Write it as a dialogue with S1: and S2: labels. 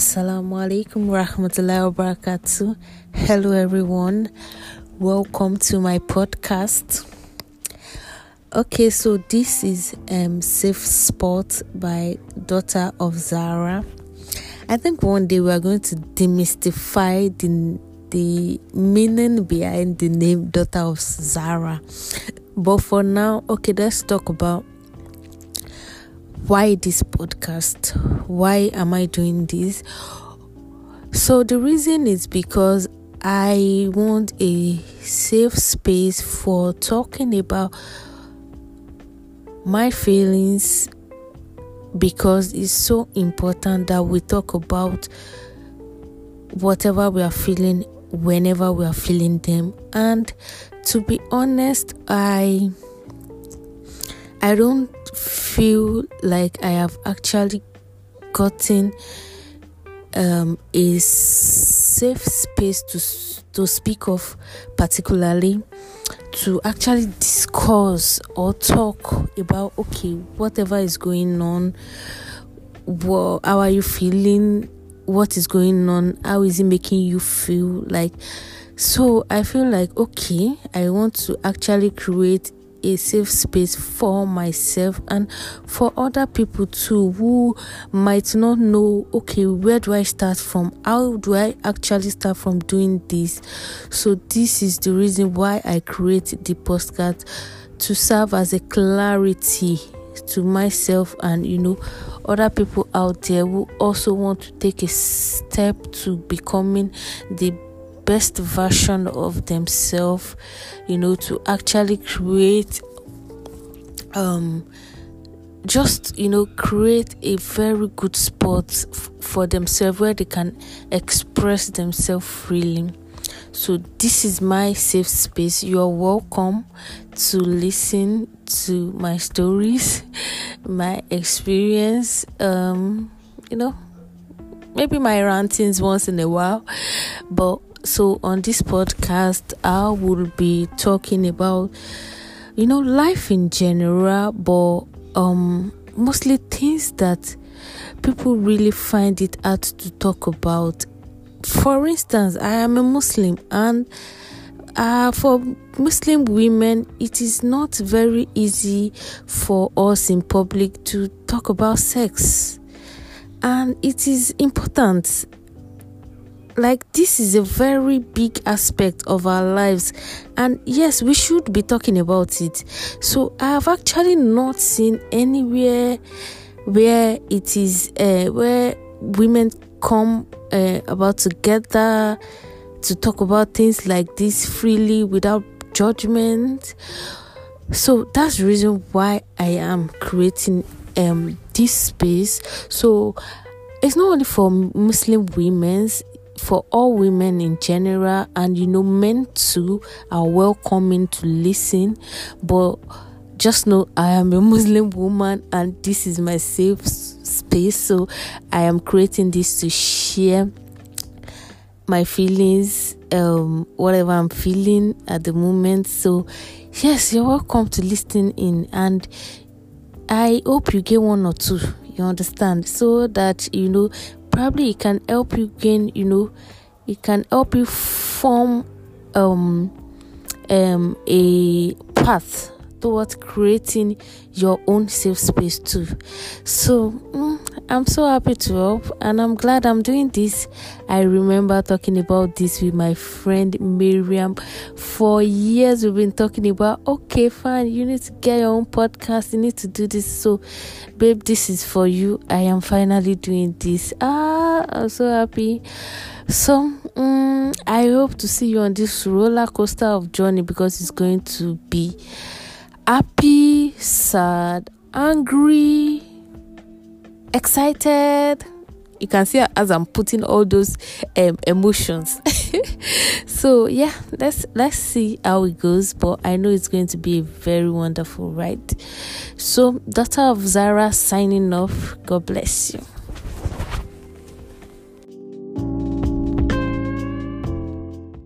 S1: Assalamu alaikum rahmatullahi wabarakatuh. Hello everyone. Welcome to my podcast. Okay, so this is um Safe Spot by Daughter of Zara. I think one day we are going to demystify the the meaning behind the name Daughter of Zara. But for now, okay, let's talk about why this podcast? Why am I doing this? So, the reason is because I want a safe space for talking about my feelings because it's so important that we talk about whatever we are feeling whenever we are feeling them and to be honest i i don't feel like I have actually gotten um, a safe space to to speak of, particularly to actually discuss or talk about okay, whatever is going on. What, how are you feeling? What is going on? How is it making you feel? Like, so I feel like okay, I want to actually create a safe space for myself and for other people too who might not know okay where do i start from? How do i actually start from doing this? So this is the reason why i create the postcard to serve as a clarity to myself and you know other people out there who also want to take a step to becoming the best version of themselves you know to actually create um just you know create a very good spot f- for themselves where they can express themselves freely. So this is my safe space. You're welcome to listen to my stories my experience um you know maybe my rantings once in a while but so on this podcast i will be talking about you know life in general but um mostly things that people really find it hard to talk about. For instance i am a muslim and uh, for Muslim women, it is not very easy for us in public to talk about sex, and it is important like this is a very big aspect of our lives. And yes we should be talking about it. So i have actually not seen anywhere where it is uh, where women come uh, about together to talk about things like this freely without judgment. So that's the reason why i am creating um this space. So it's not only for muslim women's for all women in general and you know men too are welcoming to listen. But just know i am a muslim woman and this is my safe space so i am creating this to share my feelings um whatever i'm feeling at the moment. So yes you're welcome to listen in and i hope you get one or two you understand? So that you know probably it can help you gain you know it can help you form um um a path towards creating your own safe space too. So mm, i'm so happy to help and i'm glad i'm doing this. I remember talking about this with my friend miriam. For years we've been talking about okay fine you need to get your own podcast you need to do this. So babe this is for you. I am finally doing this. Ah i'm so happy. So um, i hope to see you on this roller coaster of journey because it's going to be happy, sad, angry, excited. You can see as I'm putting all those um, emotions. so yeah, let's let's see how it goes. But I know it's going to be a very wonderful ride. So, daughter of Zara signing off. God bless you.